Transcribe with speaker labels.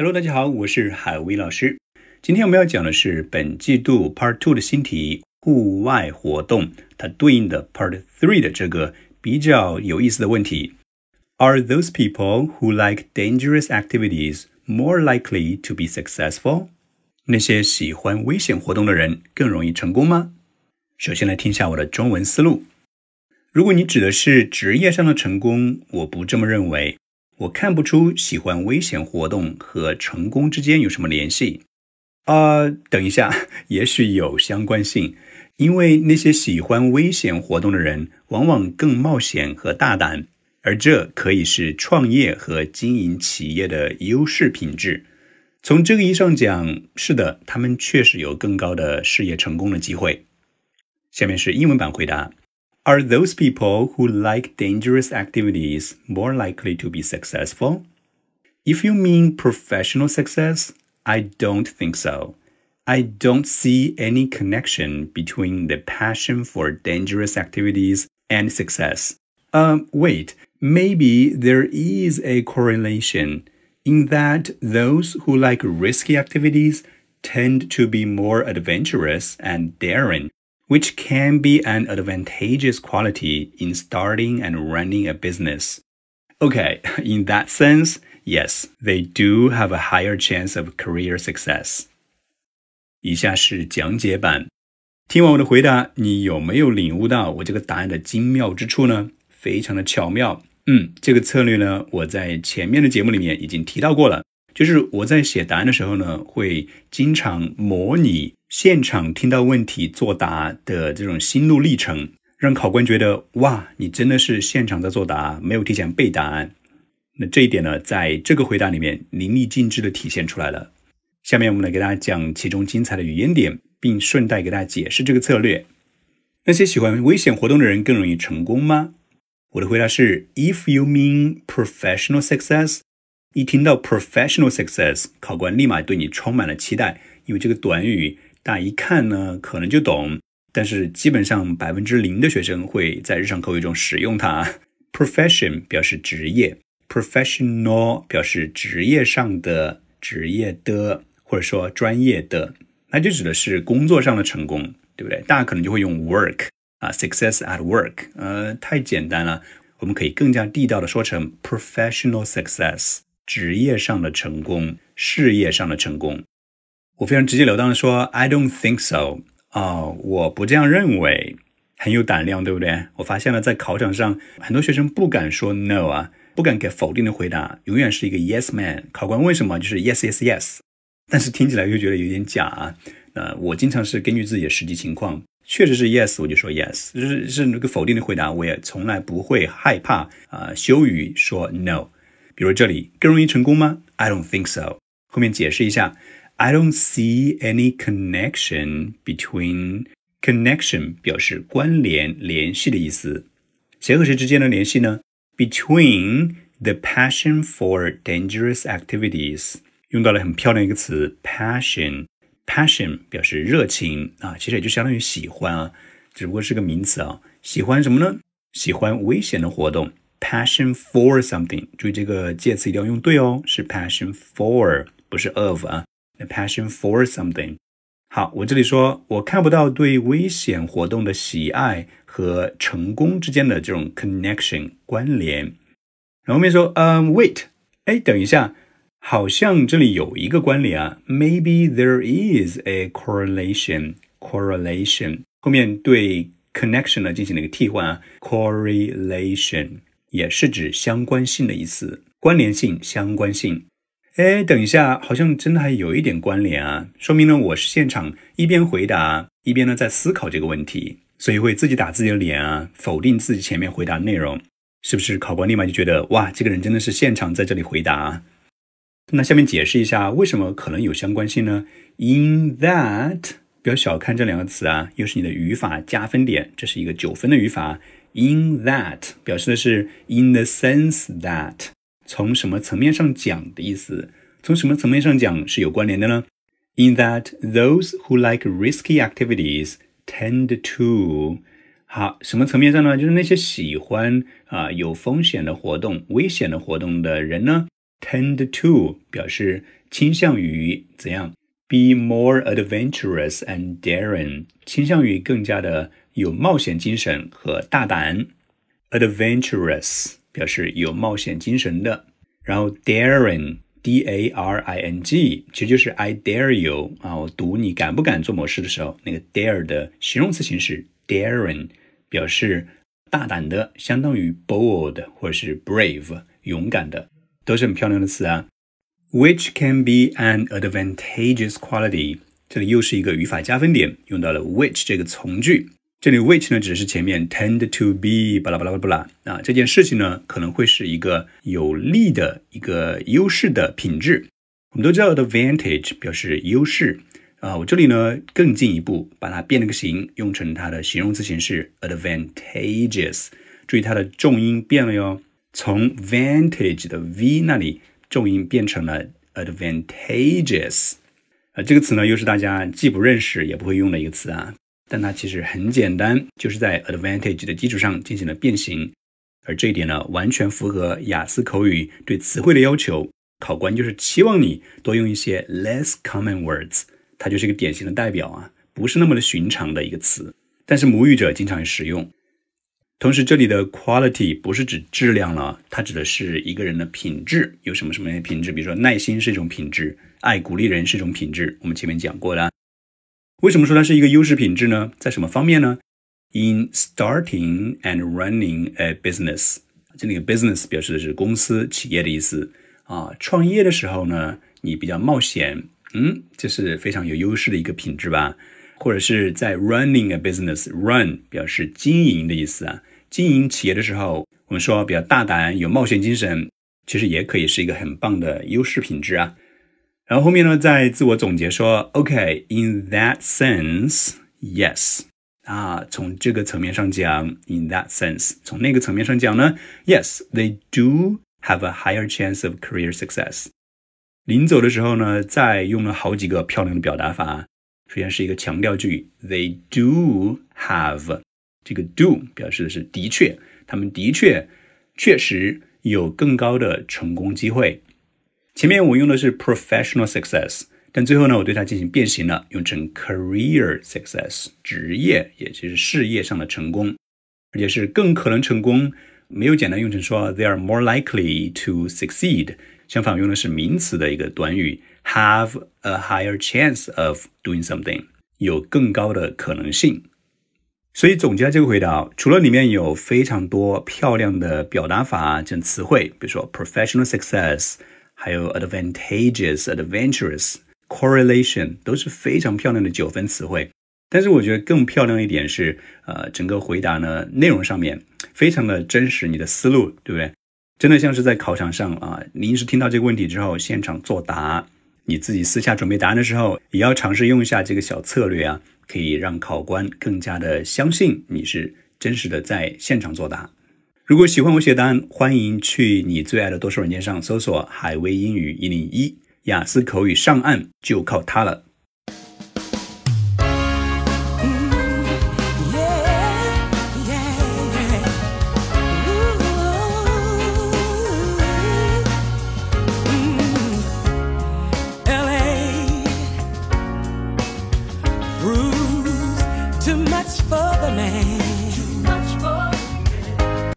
Speaker 1: Hello，大家好，我是海威老师。今天我们要讲的是本季度 Part Two 的新题——户外活动，它对应的 Part Three 的这个比较有意思的问题：Are those people who like dangerous activities more likely to be successful？那些喜欢危险活动的人更容易成功吗？首先来听一下我的中文思路。如果你指的是职业上的成功，我不这么认为。我看不出喜欢危险活动和成功之间有什么联系。啊，等一下，也许有相关性，因为那些喜欢危险活动的人往往更冒险和大胆，而这可以是创业和经营企业的优势品质。从这个意义上讲，是的，他们确实有更高的事业成功的机会。下面是英文版回答。Are those people who like dangerous activities more likely to be successful? If you mean professional success, I don't think so. I don't see any connection between the passion for dangerous activities and success. Um, wait, maybe there is a correlation in that those who like risky activities tend to be more adventurous and daring which can be an advantageous quality in starting and running a business. Okay, in that sense, yes, they do have a higher chance of career success. 以下是讲解版。听完我的回答，你有没有领悟到我这个答案的精妙之处呢？非常的巧妙。嗯，这个策略呢，我在前面的节目里面已经提到过了。 就是我在写答案的时候呢，会经常模拟现场听到问题作答的这种心路历程，让考官觉得哇，你真的是现场在作答，没有提前背答案。那这一点呢，在这个回答里面淋漓尽致的体现出来了。下面我们来给大家讲其中精彩的语言点，并顺带给大家解释这个策略。那些喜欢危险活动的人更容易成功吗？我的回答是：If you mean professional success，一听到 professional success，考官立马对你充满了期待，因为这个短语。大家一看呢，可能就懂，但是基本上百分之零的学生会在日常口语中使用它。Profession 表示职业，professional 表示职业上的、职业的，或者说专业的，那就指的是工作上的成功，对不对？大家可能就会用 work 啊，success at work，呃，太简单了，我们可以更加地道的说成 professional success，职业上的成功，事业上的成功。我非常直截了当的说，I don't think so。哦，我不这样认为，很有胆量，对不对？我发现了，在考场上，很多学生不敢说 no 啊，不敢给否定的回答，永远是一个 yes man。考官问什么就是 yes yes yes，但是听起来又觉得有点假啊。呃，我经常是根据自己的实际情况，确实是 yes，我就说 yes，就是是那个否定的回答，我也从来不会害怕啊，羞于说 no。比如这里更容易成功吗？I don't think so。后面解释一下。I don't see any connection between connection 表示关联、联系的意思。谁和谁之间的联系呢？Between the passion for dangerous activities 用到了很漂亮一个词，passion。passion 表示热情啊，其实也就相当于喜欢啊，只不过是个名词啊。喜欢什么呢？喜欢危险的活动。Passion for something，注意这个介词一定要用对哦，是 passion for，不是 of 啊。a passion for something。好，我这里说，我看不到对危险活动的喜爱和成功之间的这种 connection 关联。然后后面说，嗯，wait，哎，等一下，好像这里有一个关联啊。Maybe there is a correlation。correlation 后面对 connection 呢进行了一个替换啊，correlation 也是指相关性的意思，关联性、相关性。哎，等一下，好像真的还有一点关联啊！说明呢，我是现场一边回答一边呢在思考这个问题，所以会自己打自己的脸啊，否定自己前面回答的内容，是不是？考官立马就觉得哇，这个人真的是现场在这里回答啊。那下面解释一下为什么可能有相关性呢？In that，不要小看这两个词啊，又是你的语法加分点，这是一个九分的语法。In that 表示的是 in the sense that。从什么层面上讲的意思？从什么层面上讲是有关联的呢？In that those who like risky activities tend to，好，什么层面上呢？就是那些喜欢啊有风险的活动、危险的活动的人呢，tend to 表示倾向于怎样，be more adventurous and daring，倾向于更加的有冒险精神和大胆。adventurous 表示有冒险精神的，然后 daring。D A R I N G，其实就是 I dare you 啊，我读你敢不敢做某事的时候，那个 dare 的形容词形式 daring 表示大胆的，相当于 bold 或者是 brave 勇敢的，都是很漂亮的词啊。Which can be an advantageous quality，这里又是一个语法加分点，用到了 which 这个从句。这里 which 呢，只是前面 tend to be 巴拉巴拉巴拉啊，这件事情呢，可能会是一个有利的一个优势的品质。我们都知道 advantage 表示优势啊，我这里呢更进一步把它变了个形，用成它的形容词形式 advantageous。注意它的重音变了哟，从 vantage 的 v 那里重音变成了 advantageous。啊，这个词呢又是大家既不认识也不会用的一个词啊。但它其实很简单，就是在 advantage 的基础上进行了变形，而这一点呢，完全符合雅思口语对词汇的要求。考官就是期望你多用一些 less common words，它就是一个典型的代表啊，不是那么的寻常的一个词，但是母语者经常使用。同时，这里的 quality 不是指质量了，它指的是一个人的品质，有什么什么样的品质？比如说耐心是一种品质，爱鼓励人是一种品质，我们前面讲过了。为什么说它是一个优势品质呢？在什么方面呢？In starting and running a business，这里的 business 表示的是公司、企业的意思啊。创业的时候呢，你比较冒险，嗯，这是非常有优势的一个品质吧。或者是在 running a business，run 表示经营的意思啊。经营企业的时候，我们说比较大胆、有冒险精神，其实也可以是一个很棒的优势品质啊。然后后面呢，再自我总结说，OK，in that sense，yes，啊，从这个层面上讲，in that sense，从那个层面上讲呢，yes，they do have a higher chance of career success。临走的时候呢，再用了好几个漂亮的表达法，首先是一个强调句，they do have，这个 do 表示的是的确，他们的确确实有更高的成功机会。前面我用的是 professional success，但最后呢，我对它进行变形了，用成 career success，职业，也就是事业上的成功，而且是更可能成功，没有简单用成说 they are more likely to succeed。相反，用的是名词的一个短语，have a higher chance of doing something，有更高的可能性。所以总结这个回答，除了里面有非常多漂亮的表达法，这词汇，比如说 professional success。还有 advantageous、adventurous、correlation 都是非常漂亮的九分词汇。但是我觉得更漂亮一点是，呃，整个回答呢内容上面非常的真实，你的思路对不对？真的像是在考场上啊，临时听到这个问题之后现场作答，你自己私下准备答案的时候，也要尝试用一下这个小策略啊，可以让考官更加的相信你是真实的在现场作答。如果喜欢我写的答案，欢迎去你最爱的多数软件上搜索“海威英语一零一”，雅思口语上岸就靠它了。